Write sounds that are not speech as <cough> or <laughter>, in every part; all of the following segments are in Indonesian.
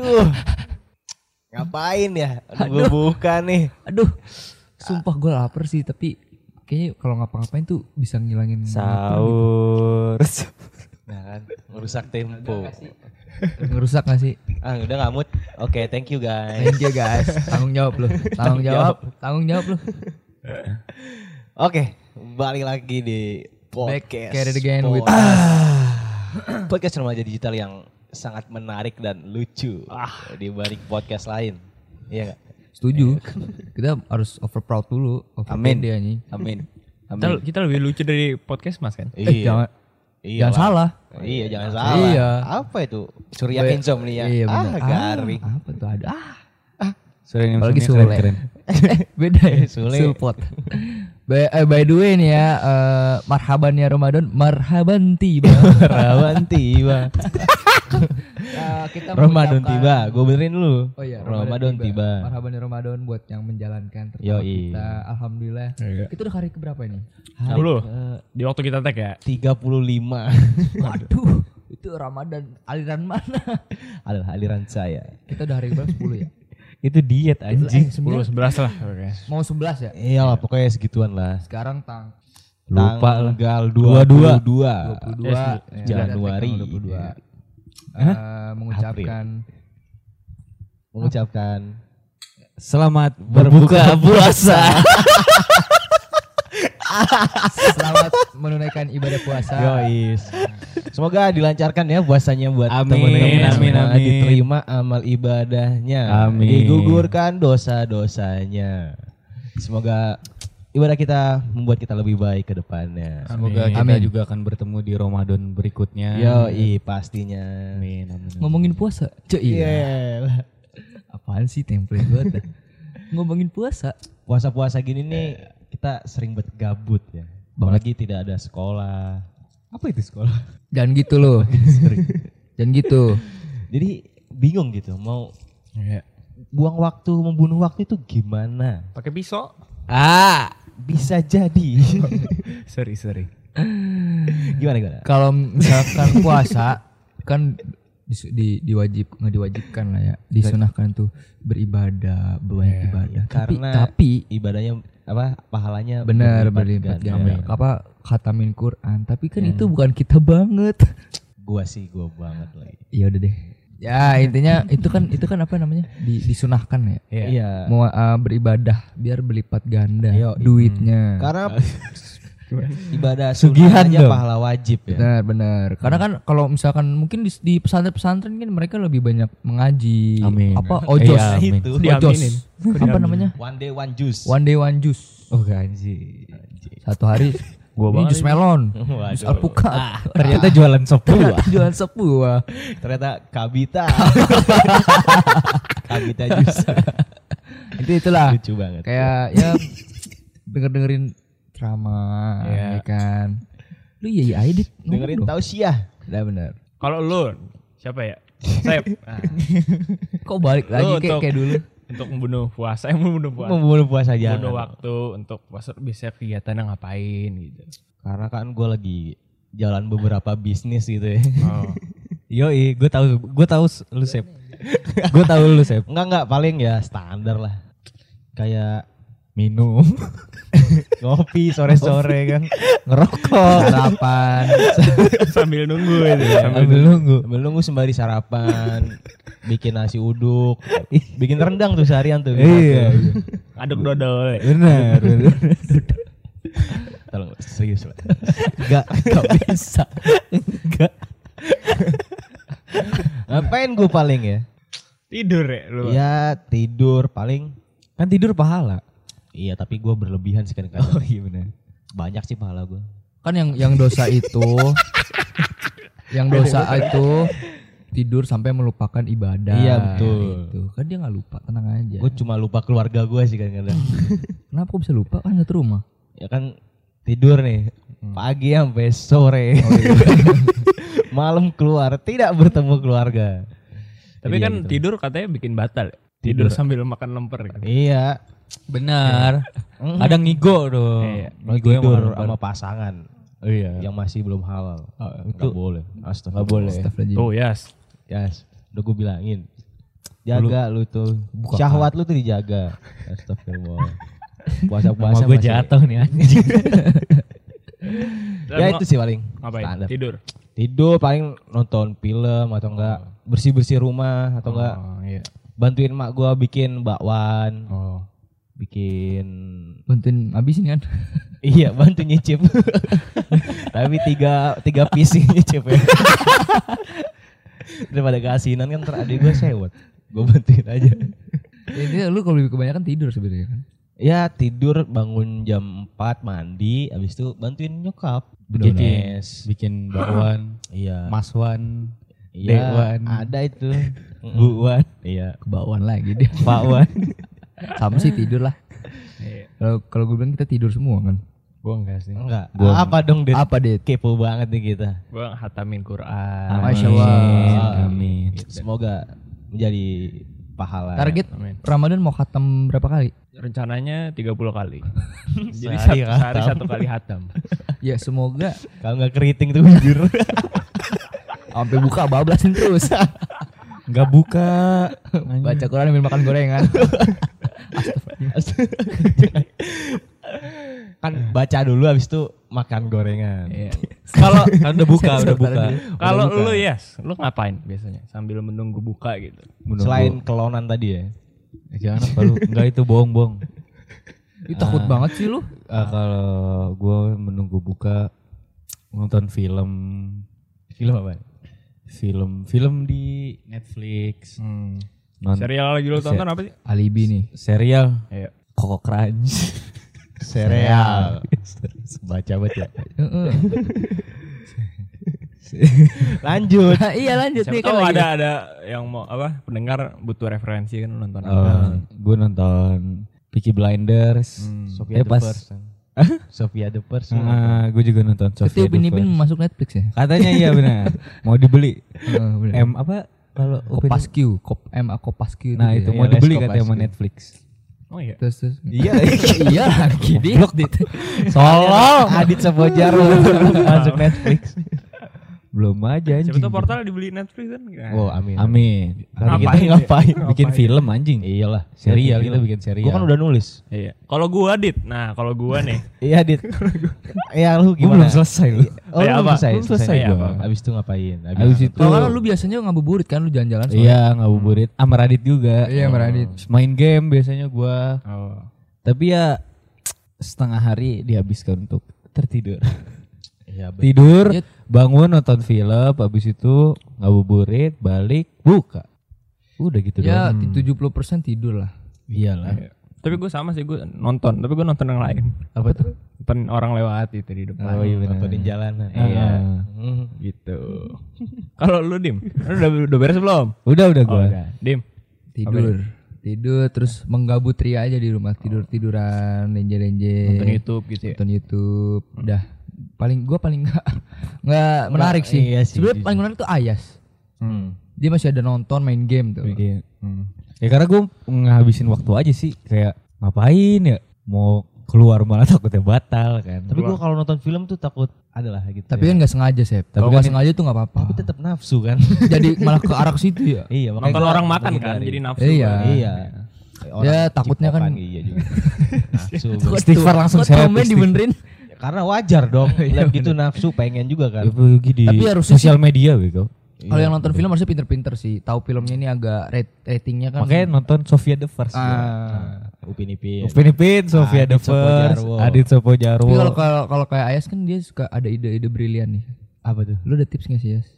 Aduh. <laughs> Ngapain ya? Aduh, gue buka nih. Aduh, sumpah gue lapar sih tapi kayaknya kalau ngapa-ngapain tuh bisa ngilangin gitu. Sahur. <laughs> Nah kan, ngerusak tempo. Ngerusak gak sih? Ah, udah ngamut. Oke, thank you guys. Thank you guys. Tanggung jawab lu. <laughs> Tanggung jawab. Tanggung jawab lu. Oke, balik lagi di Back podcast. it again with Podcast. podcast remaja digital yang sangat menarik dan lucu di balik podcast lain. Iya nggak? Setuju. Kita harus over proud dulu. Over Amin. pede anjing. Amin. Kita, kita lebih lucu dari podcast mas kan? Eh, jangan Iya jangan lah. salah. Iya, jangan salah. Iya. Apa itu? Surya insomnia. Iya ah, benar. garing. Ah, apa tuh ada? Ah, apalagi maksudnya Sule. keren-keren. Eh, <laughs> Beda ya. Sule. Sulpot. By, eh, by the way nih ya, eh, marhaban ya Ramadan, marhaban tiba. <laughs> Rawan tiba. Eh, kita Ramadan tiba. Gue benerin dulu. Oh iya, Ramadan tiba. Marhaban ya Ramadan buat yang menjalankan tertawa Yoi. kita. Alhamdulillah. Iya. Itu udah hari keberapa ini? 10 di waktu kita tag ya. 35 <laughs> Waduh, itu Ramadan aliran mana? adalah aliran saya. Kita udah hari berapa? 10 ya? Itu diet anjing. Eh, 10 11 lah. Oke. <laughs> Mau 11 ya? Iyalah pokoknya segituan lah. Sekarang tang Lupa lah. Tanggal 22. 22. 22 Yes, ya, Januari. tanggal 22. Eh, mengucapkan Mengucapkan Selamat berbuka puasa. <laughs> selamat menunaikan ibadah puasa. Yois. Semoga dilancarkan ya puasanya buat Amin, teman-teman amin, semua. amin. Diterima amal ibadahnya. Amin. Digugurkan dosa-dosanya. Semoga ibadah kita membuat kita lebih baik ke depannya. Semoga Amin. kita Amin. juga akan bertemu di Ramadan berikutnya. Yoi pastinya. Amin, amin. Ngomongin puasa. Cek iya. Iya. Apaan sih template banget dah. Ngomongin puasa. Puasa-puasa gini nih kita sering buat gabut ya. Apalagi tidak ada sekolah. Apa itu sekolah? Jangan gitu loh. <laughs> Jangan gitu. Jadi bingung gitu mau Iya. buang waktu, membunuh waktu itu gimana? Pakai pisau. Ah, bisa jadi. <laughs> Sorry, sorry. gimana gimana? Kalau misalkan puasa kan di, di diwajib nggak diwajibkan lah ya disunahkan tuh beribadah banyak ibadah tapi Karena tapi ibadahnya apa pahalanya benar berlipat ganda. apa khatamin Quran. Tapi kan itu bukan kita banget. <laughs> Gua sih gua banget lagi. ya udah deh. Ya intinya itu kan itu kan apa namanya? Di, disunahkan ya? Iya. mau uh, beribadah biar berlipat ganda Yo, duitnya. Karena <laughs> <laughs> ibadah Sugihan aja dong. pahala wajib ya. benar benar karena kan kalau misalkan mungkin di, di pesantren-pesantren kan mereka lebih banyak mengaji Amin. apa ojos Iya, amin. Itu. ojos apa namanya One day one juice. one day one juice Oh anjing. satu hari Gua ini banget jus melon jus alpukat Ternyata jualan sop buah. jualan sebuah Ternyata kabita. <laughs> kabita juice. itu itulah Lucu banget. kayak ya denger dengerin drama Iya. ya kan lu iya iya aja dit ngomong Dengerin dong. tausiah. Udah bener Kalau lu siapa ya? Sep. Nah, <laughs> kok balik lagi kayak kayak dulu untuk membunuh puasa, yang membunuh puasa. Membunuh puasa jangan. Membunuh waktu untuk puasa bisa kegiatannya ngapain gitu. Karena kan gue lagi jalan beberapa bisnis gitu ya. Oh. <laughs> Yoi, gue tahu, gue tahu lu sep. gue tahu lu sep. Enggak enggak paling ya standar lah. Kayak Minum, <laughs> ngopi sore-sore kan. ngerokok, sarapan <laughs> Sambil nunggu itu. Sambil sambil nunggu. Sambil nunggu sembari sarapan, bikin nasi uduk, <laughs> bikin rendang tuh seharian tuh. Iya, aduk dodol. benar, benar. Tolong serius lah. Enggak, enggak bisa. Enggak. Ngapain gue paling ya? Tidur ya lu. Ya tidur paling. Kan tidur pahala. Iya tapi gue berlebihan sih kadang-kadang. Oh iya benar. Banyak sih pahala gue. kan yang yang dosa itu <laughs> yang dosa itu tidur sampai melupakan ibadah Iya, betul. Gitu. kan dia nggak lupa tenang aja Gue cuma lupa keluarga gue sih kadang-kadang. <laughs> kenapa kok bisa lupa kan satu rumah ya kan tidur nih pagi sampai sore. <laughs> Malam keluar tidak bertemu keluarga. Tapi Jadi kan gitu. tidur katanya bikin batal. ya. Tidur, sambil makan lemper. Gitu. Iya. Benar. <laughs> Kadang ngigo dong. Iya. Ngigo yang sama pasangan Oh iya. yang masih belum halal. Oh, Nggak boleh. Astaga. Nggak boleh. Astagfirullahaladzim. Tuh, yes. Yes. Udah gue bilangin. Jaga lu tuh. Buka Syahwat lu tuh dijaga. Astagfirullah. Puasa-puasa gue masih- jatuh nih anjing. <laughs> Ya itu sih paling. Ngapain? Standar. Tidur. Tidur paling nonton film atau enggak bersih-bersih rumah atau enggak Oh, iya. bantuin mak gua bikin bakwan, Oh. Bikin Bantuin abisin kan. <laughs> iya bantu nyicip. <laughs> Tapi tiga tiga piece nyicip ya. Daripada keasinan kan ntar adik gua sewot. Gua bantuin aja. Ini lu kalau lebih kebanyakan tidur sebenarnya kan. Ya tidur bangun jam 4 mandi habis itu bantuin nyokap Bikin, bikin bakwan, <clears throat> Iya. maswan, Iya, Dewan. ada itu. <laughs> buwan, Iya. Kebauan lagi dia. pakwan. Sama sih tidur lah. Iya. Kalau kalau gue bilang kita tidur semua kan. Gua enggak sih. Enggak. Gua- Apa dong, Dit? Apa deh? Kepo banget nih kita. Gua hatamin Quran. Masya Allah. Amin. Semoga menjadi pahala. Target Amin. Ramadan mau khatam berapa kali? Rencananya 30 kali. <laughs> Jadi Sehari satu, sehari khatam. satu kali hatam. <laughs> Ya semoga Kalau nggak keriting tuh jujur. <laughs> sampai buka bablasin terus. Enggak buka. Baca Quran sambil makan gorengan. <laughs> kan baca dulu habis itu makan gorengan. Iya. <laughs> Kalau kan udah buka, udah buka. Kalau lu yes, lu ngapain biasanya sambil menunggu buka gitu? Menunggu. Selain kelonan tadi ya. Eh, jangan apa lu? Enggak itu bohong-bohong. Itu takut banget sih lu. Ah, kalau gua menunggu buka nonton film Film apa? film film di Netflix Hmm. Non Serial lagi lu tonton apa sih? Alibi nih. serial Iya. Koko Crunch Sereal. Baca banget ya. Heeh. <laughs> Lanjut. iya lanjut Siapa nih kan ada ada yang mau apa pendengar butuh referensi kan nonton apa? Oh, gue nonton Peaky Blinders Sofia Eh, the pas First. Sofia the First. Ah, gue juga nonton the Upin Ipin First. masuk Netflix ya? Katanya iya benar. Mau dibeli. Heeh, bener. M apa kalau Upin- Kopasq, Kop M A Kopasq Nah gitu itu ya. mau Iya, dibeli katanya sama. Netflix. Oh iya. Terus terus. Iya. iya lagi di. Solo. Adit Sabojar <laughs> masuk Netflix. Belum aja anjing. Siapa tahu portal dibeli Netflix kan? Oh, amin. Amin. Kali kita Ngapain? ngapain? Bikin film anjing. Iyalah, Serial kita bikin serial. Gua kan udah nulis. Iya. Kalau gua Dit, nah kalau gua nih, <laughs> Iya, Dit. Iya, lu Gua gimana? belum selesai lu. Oh, lu belum apa? selesai. Belum selesai gua. Abis itu ngapain? Abis itu Kalau lu biasanya ngabuburit kan lu jalan-jalan. Iya ngabuburit sama Radit juga. Iya, sama Radit. Main game biasanya gua. oh, Tapi ya setengah hari dihabiskan untuk tertidur. Iya, betul. Tidur, Ya. Bangun nonton film, habis itu ngabuburit, balik, buka. Udah gitu Ya doang. 70% tidur lah. Iyalah. iya. Tapi gue sama sih gue nonton, tapi gue nonton yang lain. Apa tuh? Nonton orang lewat itu di depan. Oh iya benar. Nontonin jalanan. Iya. Hmm. Gitu. Kalau lu Dim, lu udah udah beres belum? Udah udah Oh, gua. udah. Dim. Tidur. Tidur terus menggabut ria aja di rumah tidur-tiduran, lenje-lenje. Nonton YouTube gitu ya. Nonton YouTube. Udah. Paling gua paling <laughs> enggak enggak menarik sih. iya sih, Sebenarnya paling menarik tuh Ayas. Hmm. Dia masih ada nonton main game tuh. Iya. Ya karena gue ngabisin waktu aja sih kayak ngapain ya mau keluar malah <laughs> takutnya batal kan. Tapi gua kalau nonton film tuh takut adalah gitu. Tapi kan nggak sengaja sih. Tapi kan nggak sengaja tuh nggak apa-apa. tapi tetap nafsu kan. <laughs> Jadi malah ke arah situ ya. iya, makanya Nonton orang makan kan, jadi nafsu. Iya. kan. Iya. Ya, takutnya kan- iya juga. nafsu. Istighfar langsung saya Tommy dibenerin? Ya, karena wajar dong. <laughs> Lihat gitu nafsu pengen juga kan. Di Tapi harusnya sosial media bego. Kalau yang nonton film harusnya pinter-pinter sih. Tahu filmnya ini agak rate, ratingnya kan. Makanya nonton Sofia the First. Ah. Upin Ipin. Upin Ipin, Sofia the Adit Sopo First, Jarwo. Adit Sopo Jarwo. Tapi kalau kalau kalau kayak Ayas kan dia suka ada ide-ide brilian nih. Apa tuh? Lu ada tips gak sih Ayas?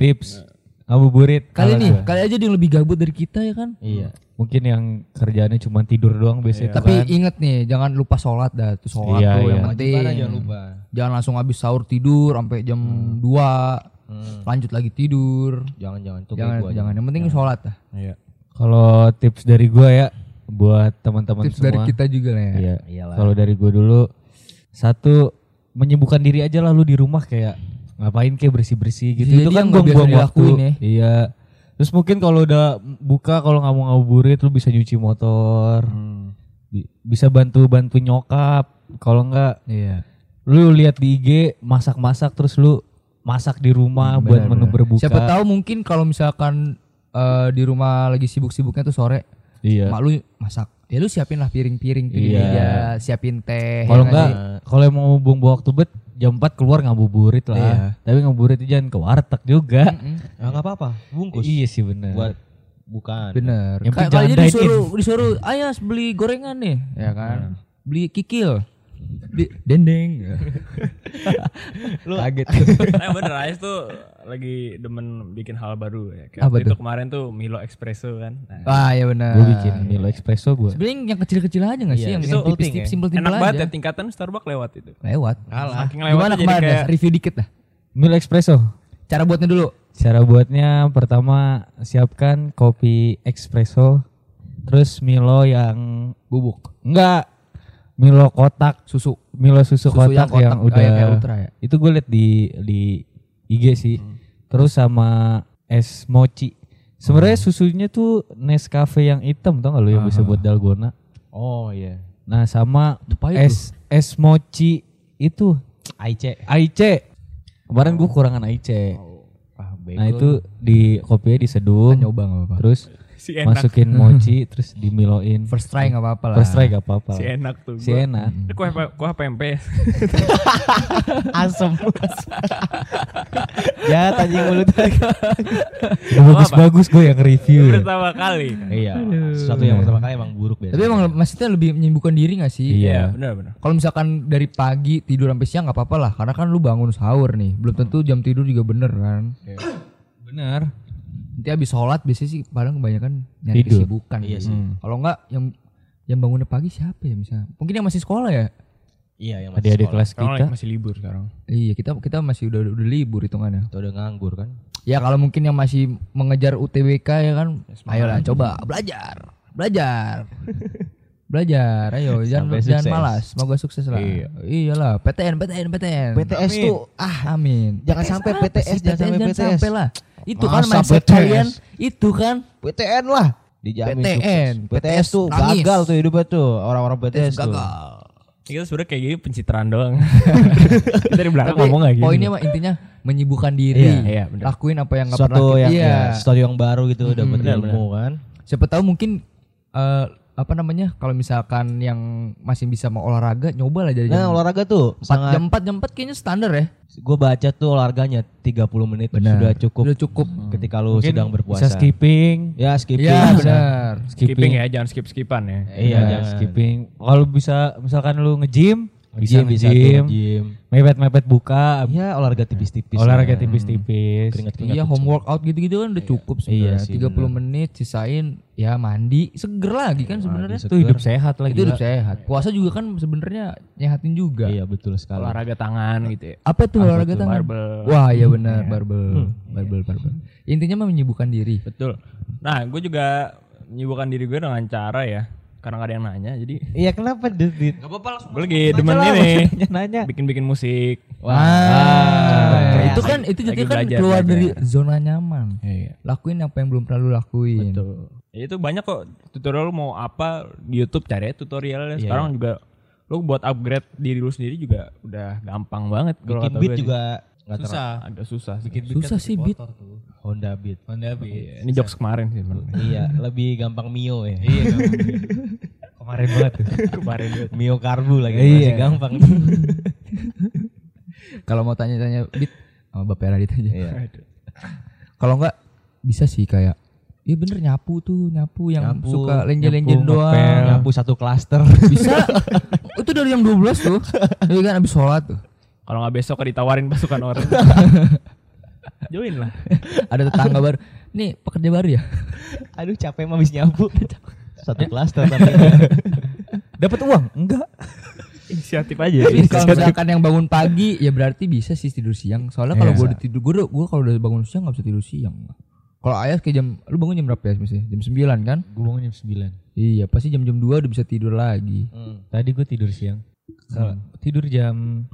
tips ngabuburit Kali nih, gua. kali aja dia yang lebih gabut dari kita ya kan. Iya. Mungkin yang kerjaannya cuma tidur doang biasanya tuh Tapi kan. inget nih, jangan lupa sholat dah. Tuh sholat Iya, tuh iya. yang penting. Jangan lupa. Jangan langsung habis sahur tidur sampai jam 2. Hmm. Lanjut lagi tidur. Jangan-jangan tuh Jangan gua jangan yang penting sholat dah. Iya. Kalau tips dari gua ya buat teman-teman Tips semua. dari kita juga lah ya. Iya. Iyalah. Kalau dari gua dulu satu menyibukkan diri aja lalu di rumah kayak ngapain kayak bersih-bersih gitu. Jadi Itu kan biasa buang-buang waktu. dilakuin ya. Iya. Terus mungkin kalau udah buka kalau nggak mau ngabuburit lu bisa nyuci motor. Hmm. Bi- Bisa bantu-bantu nyokap. Kalau enggak Iya. lu lihat di IG masak-masak terus lu masak di rumah buat Benar, menu berbuka. Siapa tahu mungkin kalau misalkan eh, di rumah lagi sibuk-sibuknya tuh sore, Iya. mak lu masak. Ya lu siapin lah piring-piring tuh Iya. siapin teh. Kalau ya enggak, sih? kalau mau buang-buang waktu bet jam 4 keluar ngabuburit lah. Iya. Tapi ngabuburit itu jangan ke warteg juga. Mm-mm. Ah, nggak apa-apa, bungkus. Iya sih bener. Buat bukan. Bener. Yang kali disuruh disuruh ayas beli gorengan nih, ya kan? Beli kikil. Beli dendeng. Kaget. <laughs> Nah bener Ais tuh lagi demen bikin hal baru ya. Kayak Apa itu tuh? kemarin tuh Milo Espresso kan. Nah, Wah, ya benar. Gue bikin Milo Espresso gue. Sebenarnya yang kecil-kecil aja gak sih? Iya, yang itu tipis-tipis, ya. simple-simple enak aja. banget ya tingkatan Starbucks lewat itu. Lewat. Saking lewat Gimana kemarin kayak? Review dikit dah. Milo Espresso. Cara buatnya dulu. Cara buatnya pertama siapkan kopi espresso, terus Milo yang Bubuk. enggak Milo kotak, Susu. Milo susu, Susu kotak, yang, kotak, udah kayak- kayak ultra ya? itu gue liat di di IG sih. Terus sama es mochi. Sebenarnya susunya tuh Nescafe yang hitam tau gak lu yang bisa buat dalgona. Oh iya. Nah sama pahit es es mochi itu Aice. Aice. Kemarin gue kurangan Aice. Ah, bego Nah itu di kopinya diseduh, Kan nyoba gak apa-apa. terus <laughs> si enak. masukin <laughs> mochi, terus dimiloin. First try gak apa-apa lah. First try gak apa-apa. Si enak tuh. Si gua- enak. Ini kuah kuah pempek. asem. <laughs> ya anjing mulut. Udah bagus-bagus gue yang review. ya. Pertama kali. iya. Sesuatu yang pertama kali emang buruk biasanya. Tapi emang maksudnya lebih menyibukkan diri gak sih? Iya. benar benar. Kalau misalkan dari pagi tidur sampai siang nggak apa-apa lah, karena kan lu bangun sahur nih, belum tentu jam tidur juga bener kan. Bener. Nanti habis sholat biasanya sih padahal kebanyakan nyari Tidur. kesibukan. Iya sih. Kalau enggak yang yang bangunnya pagi siapa ya misalnya? Mungkin yang masih sekolah ya. Iya yang masih sekolah. kelas kita. masih libur sekarang. Iya kita kita masih udah udah libur hitungannya. Atau udah nganggur kan. Ya kalau mungkin yang masih mengejar UTBK ya kan, ayolah coba belajar, belajar, belajar. Ayo <laughs> jangan Sampai jangan sukses. malas, semoga sukses lah. Iya. Iyalah, PTN, PTN, PTN. PTS tuh ah Amin. Jangan PTS sampai PTS, sih? jangan sampai jangan PTS. sampai lah. Itu kan Masa mindset PTS? kalian, itu kan PTN lah. Dijamin PTN. sukses. PTS tuh nangis. gagal tuh hidupnya tuh orang-orang PTS, tuh. gagal. Kita sebenarnya kayak gini pencitraan doang. Kita <laughs> dari belakang Tapi ngomong gak gini. poinnya mah intinya menyibukkan diri. Iya, iya, bener. Lakuin apa yang nggak Sesuatu pernah yang kita- ya, iya. sesuatu yang baru gitu dapat benar, ilmu kan. Siapa tahu mungkin eh, apa namanya kalau misalkan yang masih bisa mau olahraga nyoba lah jadi Nah, jam olahraga tuh 4 sangat jam 4 jam 4 kayaknya standar ya. gue baca tuh olahraganya 30 menit sudah cukup Sudah cukup. ketika lu Mungkin sedang berpuasa. Bisa skipping. Ya skipping. Bisa. benar. skipping ya, jangan skip-skipan ya. Iya, Iya, jangan. skipping. Kalau bisa misalkan lu nge-gym, bisa Gym bisa nge-gym. gym. Mepet-mepet buka, Ya olahraga tipis-tipis. olahraga lah. tipis-tipis. Keringet-keringet Iya home workout gitu-gitu kan udah cukup Iya sebenarnya. sih, 30 menit sisain ya mandi, seger lagi kan sebenarnya. Itu hidup sehat lagi. Itu hidup sehat. Puasa juga kan sebenarnya nyehatin juga. Iya betul sekali. Olahraga tangan gitu ya. Apa tuh olahraga tangan? Barbel. Wah, iya benar, barbel. Barbel, barbel. Intinya mah menyibukkan diri. Betul. Nah, gue juga menyibukkan diri gue dengan cara ya. Karena gak ada yang nanya, jadi Iya kenapa Dit? gue lagi demen ini Nanya. bikin-bikin musik. Wah, itu kan itu jadi kan belajar, keluar belajar. dari zona nyaman. Iya. Lakuin apa yang belum pernah lu lakuin. Betul. Ya itu banyak kok tutorial lu mau apa di YouTube cari tutorialnya. Sekarang juga lu buat upgrade diri lu sendiri juga udah gampang banget Bikin beat gue sih. juga ter- Susah. agak susah. sih. Bikin Susah sih beat. Honda Beat. Honda Beat. Iya, Ini jokes kemarin sih iya, lebih gampang Mio ya. Iya, <laughs> kemarin banget tuh. <laughs> kemarin. Mio karbu lagi Iya. masih gampang. <laughs> Kalau mau tanya-tanya beat sama Bapak Radit aja. Iya. Kalau enggak bisa sih kayak Iya bener nyapu tuh, nyapu yang Nyapu, suka lenjen-lenjen doang. ngepel. Nyapu satu klaster. Bisa. <laughs> itu dari jam 12 tuh. Iya kan abis sholat tuh. Kalau nggak besok ditawarin pasukan orang. Join lah. Ada tetangga baru. Nih pekerja baru ya? Aduh capek mah habis nyapu. Satu klaster <laughs> tapi. Dapat uang? Enggak. Inisiatif aja. Tapi kalau misalkan yang bangun pagi ya berarti bisa sih tidur siang. Soalnya kalau Iya. gue udah tidur gue gue kalau udah bangun siang nggak bisa tidur siang. Kalau ayah kayak jam lu bangun jam berapa ya misalnya? Jam 9 kan? Gue bangun jam 9. Iya, pasti jam-jam 2 udah bisa tidur lagi. Hmm. Tadi gue tidur siang. Kalau tidur jam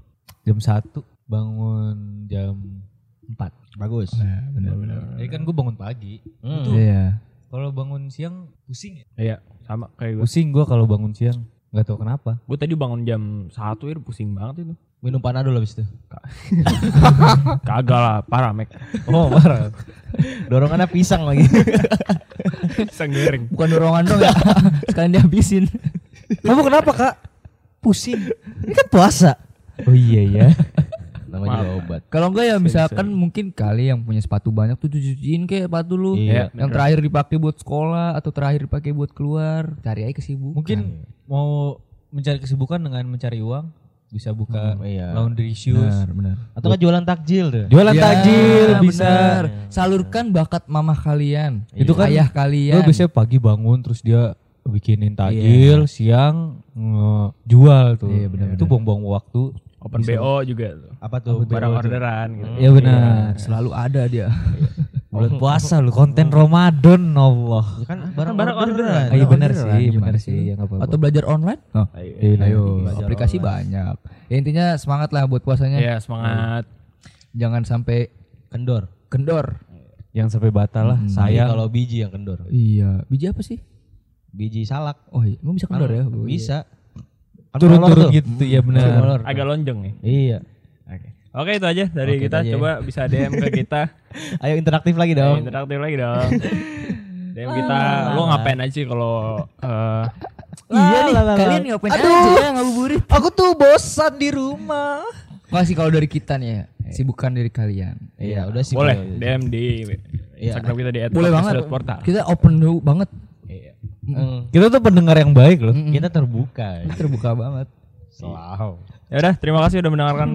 jam 1, bangun jam 4. Bagus. Nah, benar-benar. Jadi kan gue bangun pagi. Hmm. Iya. Kalau bangun siang pusing ya? Iya, sama kayak gue. Pusing gue kalau bangun siang. Gak tau kenapa. Gue tadi bangun jam 1 ya udah pusing banget itu. Minum panadol habis itu. <laughs> Kagak lah, parah mek. Oh, marah. <laughs> Dorongannya pisang lagi. <laughs> Pisang goreng. Bukan dorongan dong ya. Sekalian dihabisin. Kamu kenapa, Kak? Pusing. Ini kan puasa. Oh iya ya. Namanya juga obat. Kalau enggak ya misalkan mungkin kali yang punya sepatu banyak tuh cuci-cuciin kayak sepatu lu. Iya, yang terakhir dipakai buat sekolah atau terakhir dipakai buat keluar. Cari aja kesibukan. Mungkin mau mencari kesibukan dengan mencari uang bisa buka Hmm, iya. laundry shoes. benar, benar. Atau kan jualan takjil tuh. Jualan Ya, takjil bisa. benar. Salurkan bakat mamah kalian. Itu kan ayah Lo kalian. biasanya pagi bangun terus dia bikinin takjil, siang jual tuh. Iya, benar, Itu buang-buang waktu. Open BO juga tuh. Apa tuh? Barang orderan gitu. Ya benar. Selalu ada dia. <laughs> Bulan puasa lu konten Ramadan Allah. Ya kan barang, barang orderan. iya benar sih, gimana benar sih? Ya nggak apa-apa. Atau belajar online? Oh. Iya, Ayo, belajar aplikasi banyak. Ya, intinya semangat lah buat puasanya. Iya, semangat. Jangan sampai Kendor. kendor. yang sampai batal lah. Sayang Sayang. kalau biji yang kendor. Iya. Biji apa sih? Biji salak. Oh iya, emang bisa kendor ya? Oh, iya. Bisa. Kan Turun-turun gitu ya benar. Agak lonjong nih. Iya. Oke. Oke itu aja dari Oke, kita. aja ya. Coba bisa DM ke kita. <laughs> Ayo interaktif lagi Ayo, dong. interaktif lagi dong. <laughs> DM kita. Lo ngapain aja sih kalau eh, Iya nih, lah, kalian ngapain aja ya ngabuburit? Aku tuh bosan di rumah. Masih kalau dari kita nih ya, sibukan dari kalian. Iya, udah sih. boleh. DM di Iya. Instagram kita di Boleh banget. Kita open dulu banget. Mm. Kita tuh pendengar yang baik loh. Kita terbuka. <laughs> Terbuka banget. Selalu. Ya udah, terima kasih udah mendengarkan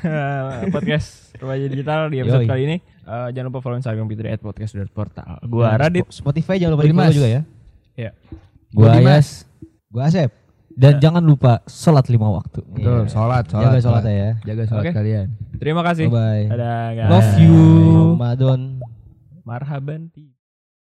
<laughs> podcast Remaja Digital di episode Yoi. kali ini. Eh, jangan lupa follow Instagram kita di @podcast.portal. Gua Radit. Spotify jangan lupa di Dimas. follow juga ya. Ya. Gua. Ayas. Gua Asep. Dan jangan lupa sholat lima waktu. Betul, sholat, sholat. Jaga sholat ya. Jaga sholat Oke. kalian. Terima kasih. Bye bye. Dadah guys. Love you. Ramadan. Marhaban.